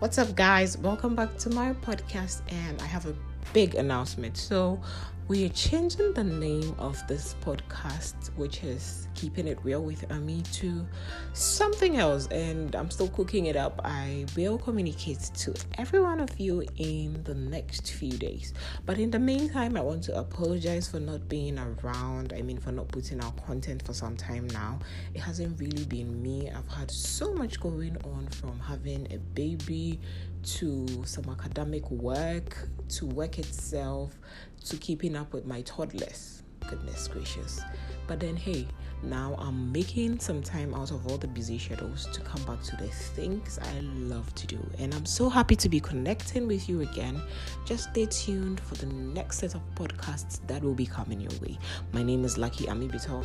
What's up, guys? Welcome back to my podcast, and I have a big announcement. So, we are changing the name of this podcast, which is Keeping It Real with Ami, to something else. And I'm still cooking it up. I will communicate to every one of you in the next few days. But in the meantime, I want to apologize for not being around. I mean, for not putting out content for some time now. It hasn't really been me. I've had so much going on from having a baby to some academic work, to work itself, to keeping up with my toddlers. Goodness gracious. But then, hey, now I'm making some time out of all the busy schedules to come back to the things I love to do. And I'm so happy to be connecting with you again. Just stay tuned for the next set of podcasts that will be coming your way. My name is Lucky Amibito.